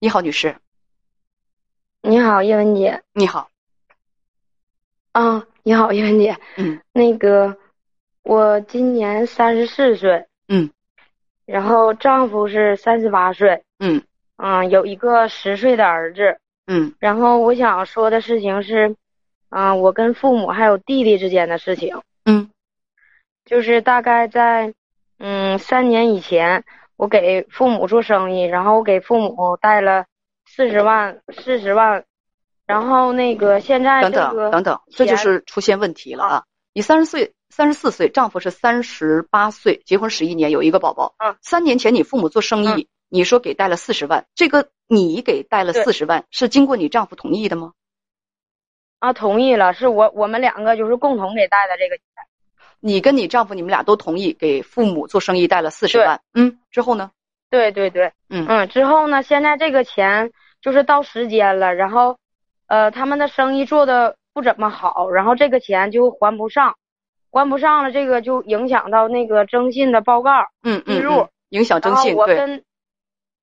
你好，女士。你好，叶文姐。你好。啊，你好，叶文姐。嗯。那个，我今年三十四岁。嗯。然后丈夫是三十八岁。嗯。嗯，有一个十岁的儿子。嗯。然后我想说的事情是，嗯，我跟父母还有弟弟之间的事情。嗯。就是大概在，嗯，三年以前，我给父母做生意，然后我给父母贷了四十万，四十万，然后那个现在等等等等，这就是出现问题了啊！你三十岁，三十四岁，丈夫是三十八岁，结婚十一年，有一个宝宝。嗯。三年前你父母做生意，你说给贷了四十万，这个你给贷了四十万，是经过你丈夫同意的吗？啊，同意了，是我我们两个就是共同给贷的这个钱。你跟你丈夫，你们俩都同意给父母做生意贷了四十万，嗯，之后呢？对对对，嗯嗯，之后呢？现在这个钱就是到时间了，然后，呃，他们的生意做的不怎么好，然后这个钱就还不上，还不上了，这个就影响到那个征信的报告，嗯记录，影响征信，我跟，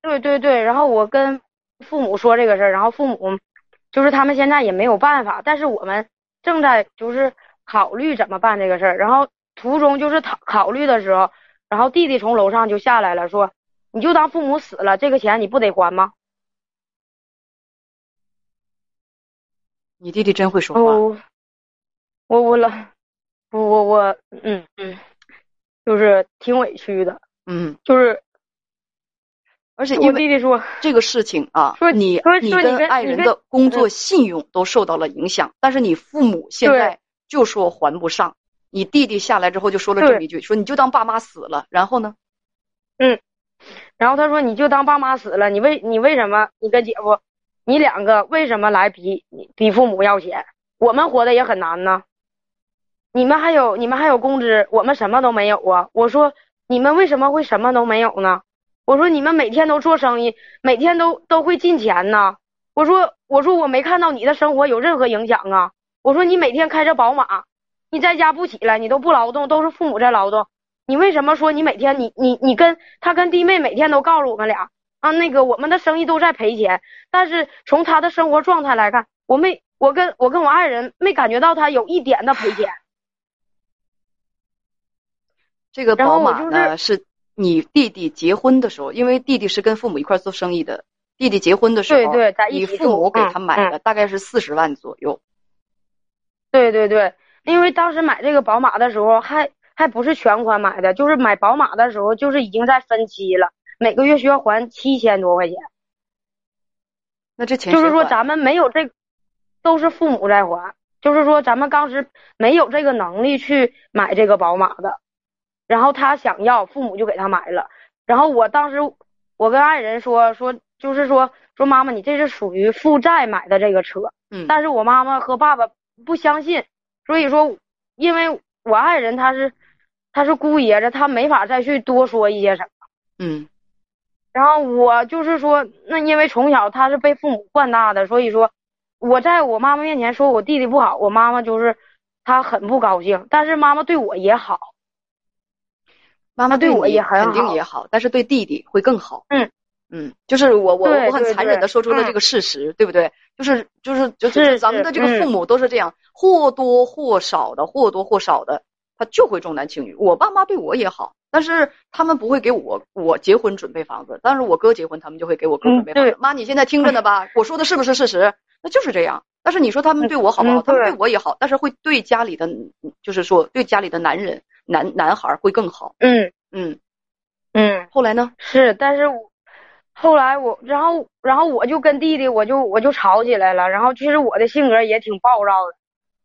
对对对，然后我跟父母说这个事儿，然后父母就是他们现在也没有办法，但是我们正在就是。考虑怎么办这个事儿，然后途中就是考考虑的时候，然后弟弟从楼上就下来了，说：“你就当父母死了，这个钱你不得还吗？”你弟弟真会说话。我我老，我我我嗯嗯，就是挺委屈的。嗯，就是，而且我弟弟说这个事情啊，说你你跟爱人的工作信用都受到了影响，但是你父母现在。就说还不上，你弟弟下来之后就说了这么一句，说你就当爸妈死了，然后呢？嗯，然后他说你就当爸妈死了，你为你为什么你跟姐夫，你两个为什么来逼逼父母要钱？我们活的也很难呢，你们还有你们还有工资，我们什么都没有啊！我说你们为什么会什么都没有呢？我说你们每天都做生意，每天都都会进钱呢。我说我说我没看到你的生活有任何影响啊。我说你每天开着宝马，你在家不起来，你都不劳动，都是父母在劳动。你为什么说你每天你你你跟他跟弟妹每天都告诉我们俩啊，那个我们的生意都在赔钱，但是从他的生活状态来看，我没我跟我跟我爱人没感觉到他有一点的赔钱。这个宝马呢是你弟弟结婚的时候，因为弟弟是跟父母一块做生意的，弟弟结婚的时候，对对，你父母给他买的大概是四十万左右。对对对，因为当时买这个宝马的时候，还还不是全款买的，就是买宝马的时候，就是已经在分期了，每个月需要还七千多块钱。那这钱就是说咱们没有这，都是父母在还，就是说咱们当时没有这个能力去买这个宝马的，然后他想要，父母就给他买了。然后我当时我跟爱人说说，就是说说妈妈，你这是属于负债买的这个车，嗯，但是我妈妈和爸爸。不相信，所以说，因为我爱人他是他是姑爷子，他没法再去多说一些什么。嗯，然后我就是说，那因为从小他是被父母惯大的，所以说我在我妈妈面前说我弟弟不好，我妈妈就是她很不高兴。但是妈妈对我也好，妈妈对我也很好，肯定也好，但是对弟弟会更好。嗯。嗯，就是我我我很残忍的说出了这个事实，对不对？就是就是就是咱们的这个父母都是这样，或多或少的，或多或少的，他就会重男轻女。我爸妈对我也好，但是他们不会给我我结婚准备房子，但是我哥结婚，他们就会给我哥准备房子。妈，你现在听着呢吧？我说的是不是事实？那就是这样。但是你说他们对我好不好？他们对我也好，但是会对家里的，就是说对家里的男人男男孩会更好。嗯嗯嗯。后来呢？是，但是我。后来我，然后，然后我就跟弟弟，我就我就吵起来了。然后其实我的性格也挺暴躁的，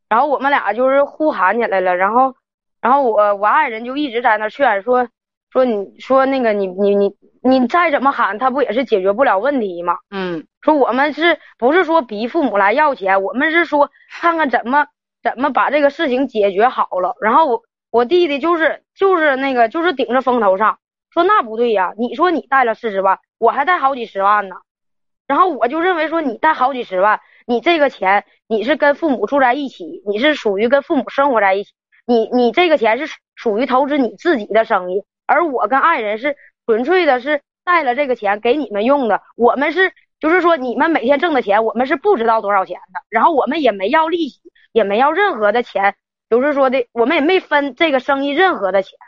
然后我们俩就是互喊起来了。然后，然后我我爱人就一直在那劝说，说你说那个你你你你再怎么喊，他不也是解决不了问题吗？嗯，说我们是不是说逼父母来要钱？我们是说看看怎么怎么把这个事情解决好了。然后我我弟弟就是就是那个就是顶着风头上说那不对呀，你说你贷了四十万。我还贷好几十万呢，然后我就认为说你贷好几十万，你这个钱你是跟父母住在一起，你是属于跟父母生活在一起，你你这个钱是属于投资你自己的生意，而我跟爱人是纯粹的是贷了这个钱给你们用的，我们是就是说你们每天挣的钱，我们是不知道多少钱的，然后我们也没要利息，也没要任何的钱，就是说的我们也没分这个生意任何的钱，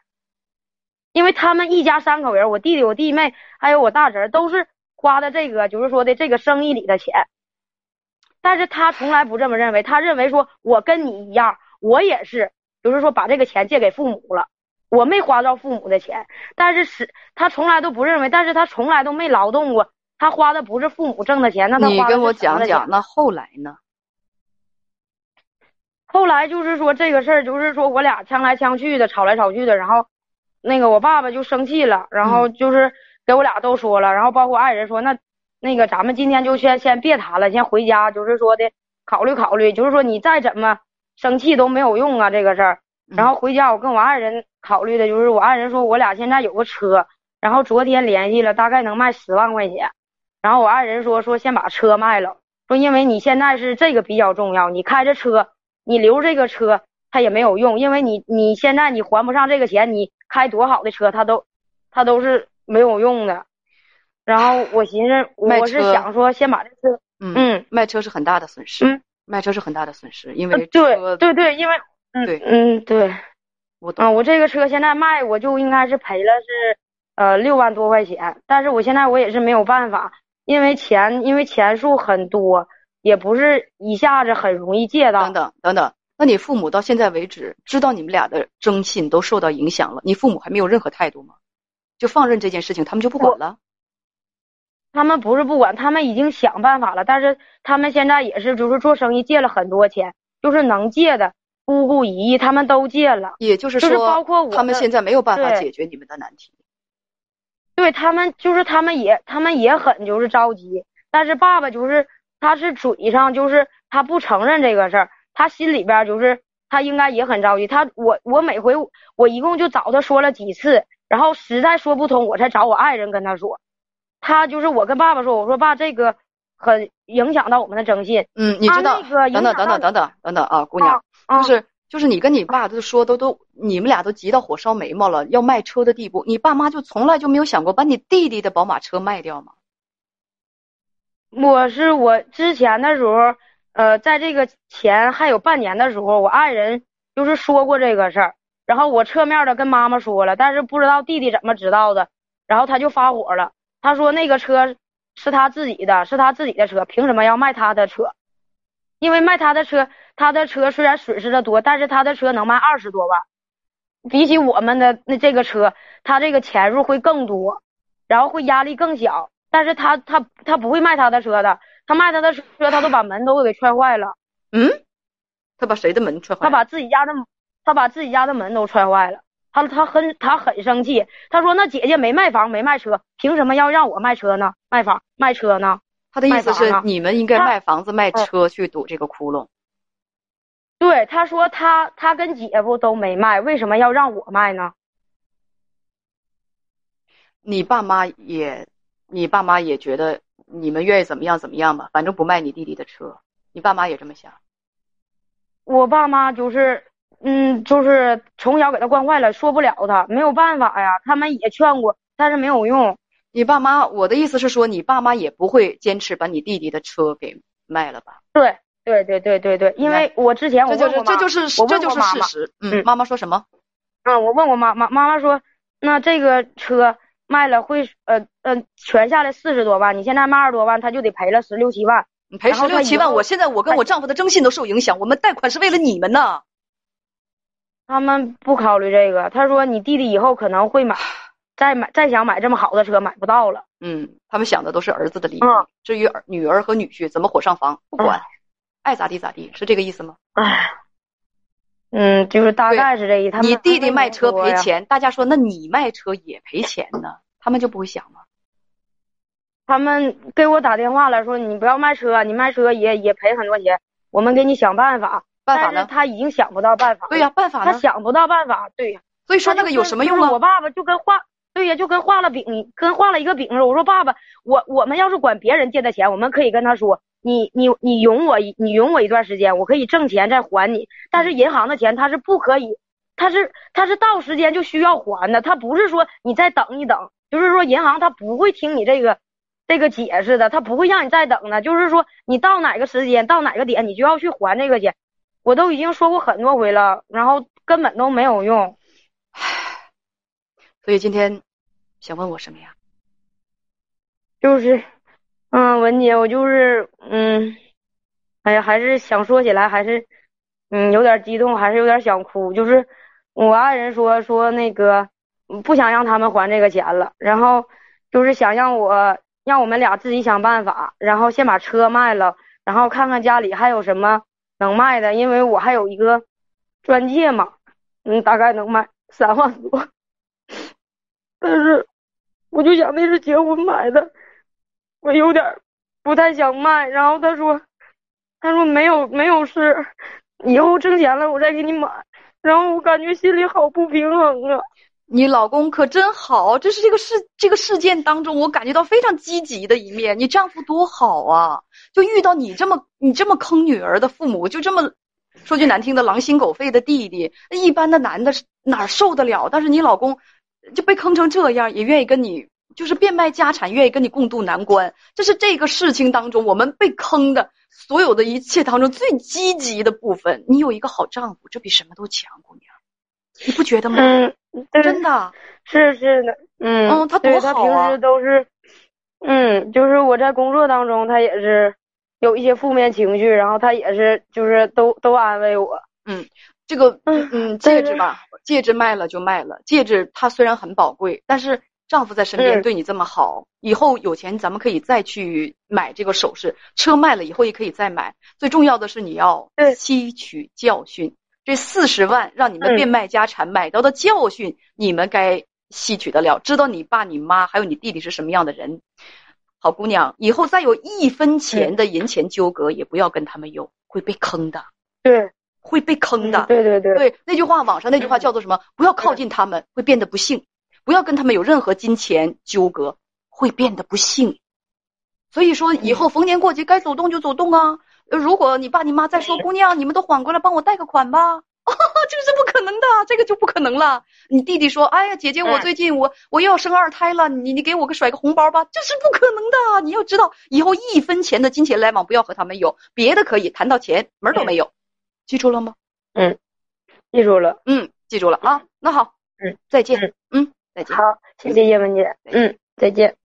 因为他们一家三口人，我弟弟、我弟妹还有我大侄儿都是花的这个，就是说的这个生意里的钱，但是他从来不这么认为，他认为说我跟你一样，我也是，就是说把这个钱借给父母了，我没花到父母的钱，但是是他从来都不认为，但是他从来都没劳动过。他花的不是父母挣的钱，那他你跟我讲讲，那后来呢？后来就是说这个事儿，就是说我俩呛来呛去的，吵来吵去的，然后那个我爸爸就生气了，然后就是给我俩都说了，然后包括爱人说，那那个咱们今天就先先别谈了，先回家，就是说的考虑考虑，就是说你再怎么生气都没有用啊，这个事儿。然后回家我跟我爱人考虑的就是，我爱人说我俩现在有个车，然后昨天联系了，大概能卖十万块钱。然后我爱人说说先把车卖了，说因为你现在是这个比较重要，你开着车，你留这个车他也没有用，因为你你现在你还不上这个钱，你开多好的车他都他都是没有用的。然后我寻思我是想说先把这车，嗯，卖车是很大的损失，嗯，卖车是很大的损失，因为对对对，因为嗯对嗯对，我啊我这个车现在卖我就应该是赔了是呃六万多块钱，但是我现在我也是没有办法。因为钱，因为钱数很多，也不是一下子很容易借到。等等等等，那你父母到现在为止知道你们俩的征信都受到影响了，你父母还没有任何态度吗？就放任这件事情，他们就不管了？他们不是不管，他们已经想办法了，但是他们现在也是就是做生意借了很多钱，就是能借的，姑姑姨姨他们都借了。也就是说，包括我，他们现在没有办法解决你们的难题。对他们就是他们也他们也很就是着急，但是爸爸就是他是嘴上就是他不承认这个事儿，他心里边就是他应该也很着急。他我我每回我一共就找他说了几次，然后实在说不通，我才找我爱人跟他说。他就是我跟爸爸说，我说爸这个很影响到我们的征信。嗯，你知道等等等等等等等等啊，姑娘就是。就是你跟你爸都说都都，你们俩都急到火烧眉毛了，要卖车的地步，你爸妈就从来就没有想过把你弟弟的宝马车卖掉吗？我是我之前的时候，呃，在这个前还有半年的时候，我爱人就是说过这个事儿，然后我侧面的跟妈妈说了，但是不知道弟弟怎么知道的，然后他就发火了，他说那个车是他自己的，是他自己的车，凭什么要卖他的车？因为卖他的车，他的车虽然损失的多，但是他的车能卖二十多万，比起我们的那这个车，他这个钱数会更多，然后会压力更小。但是他他他不会卖他的车的，他卖他的车，他都把门都给踹坏了。嗯，他把谁的门踹坏了？他把自己家的，他把自己家的门都踹坏了。他他很他很生气，他说：“那姐姐没卖房没卖车，凭什么要让我卖车呢？卖房卖车呢？”他的意思是，你们应该卖房子、卖车去堵这个窟窿。对，他说他他跟姐夫都没卖，为什么要让我卖呢？你爸妈也，你爸妈也觉得你们愿意怎么样怎么样吧，反正不卖你弟弟的车。你爸妈也这么想。我爸妈就是，嗯，就是从小给他惯坏了，说不了他，没有办法呀。他们也劝过，但是没有用。你爸妈，我的意思是说，你爸妈也不会坚持把你弟弟的车给卖了吧？对，对，对，对，对，对，因为我之前我这就是这就是事实。嗯，妈妈说什么？嗯，我问过妈妈，妈妈说，那这个车卖了会呃呃全下来四十多万，你现在卖二十多万，他就得赔了十六七万。你赔十六七万，我现在我跟我丈夫的征信都受影响，我们贷款是为了你们呢。他们不考虑这个，他说你弟弟以后可能会买。再买再想买这么好的车买不到了。嗯，他们想的都是儿子的利益。嗯，至于儿女儿和女婿怎么火上房，不管，爱咋地咋地，是这个意思吗？哎，嗯，就是大概是这意思。你弟弟卖车赔钱，大家说那你卖车也赔钱呢？他们就不会想吗？他们给我打电话了，说你不要卖车，你卖车也也赔很多钱，我们给你想办法。办法呢？他已经想不到办法。对呀，办法他想不到办法。对呀。所以说那个有什么用啊？我爸爸就跟画。对呀，就跟画了饼，跟画了一个饼似的。我说爸爸，我我们要是管别人借的钱，我们可以跟他说，你你你容我一，你容我一段时间，我可以挣钱再还你。但是银行的钱他是不可以，他是他是到时间就需要还的，他不是说你再等一等，就是说银行他不会听你这个，这个解释的，他不会让你再等的。就是说，你到哪个时间，到哪个点，你就要去还这个钱。我都已经说过很多回了，然后根本都没有用。所以今天想问我什么呀？就是，嗯，文姐，我就是，嗯，哎呀，还是想说起来，还是，嗯，有点激动，还是有点想哭。就是我爱人说说那个，不想让他们还这个钱了，然后就是想让我让我们俩自己想办法，然后先把车卖了，然后看看家里还有什么能卖的，因为我还有一个钻戒嘛，嗯，大概能卖三万多。但是，我就想那是结婚买的，我有点不太想卖。然后他说，他说没有没有事，以后挣钱了我再给你买。然后我感觉心里好不平衡啊。你老公可真好，这是这个事这个事件当中我感觉到非常积极的一面。你丈夫多好啊，就遇到你这么你这么坑女儿的父母，就这么说句难听的狼心狗肺的弟弟，一般的男的哪受得了？但是你老公。就被坑成这样，也愿意跟你就是变卖家产，愿意跟你共度难关。这是这个事情当中我们被坑的所有的一切当中最积极的部分。你有一个好丈夫，这比什么都强，姑娘，你不觉得吗？嗯，真的是是的，嗯嗯，他多好啊！他平时都是，嗯，就是我在工作当中，他也是有一些负面情绪，然后他也是就是都都安慰我。嗯，这个嗯戒指吧。戒指卖了就卖了，戒指它虽然很宝贵，但是丈夫在身边对你这么好，以后有钱咱们可以再去买这个首饰。车卖了以后也可以再买。最重要的是你要吸取教训，这四十万让你们变卖家产买到的教训，你们该吸取得了。知道你爸、你妈还有你弟弟是什么样的人，好姑娘，以后再有一分钱的银钱纠葛，也不要跟他们有，会被坑的。对。会被坑的，对对对，对那句话，网上那句话叫做什么？不要靠近他们，会变得不幸；不要跟他们有任何金钱纠葛，会变得不幸。所以说，以后逢年过节该走动就走动啊！如果你爸你妈再说，姑娘，你们都缓过来，帮我贷个款吧，这个是不可能的，这个就不可能了。你弟弟说，哎呀，姐姐，我最近我我又要生二胎了，你你给我个甩个红包吧，这是不可能的。你要知道，以后一分钱的金钱来往不要和他们有，别的可以谈到钱门都没有。记住了吗？嗯，记住了。嗯，记住了啊。那好，嗯，再见。嗯。好，谢谢叶文姐。嗯，再见。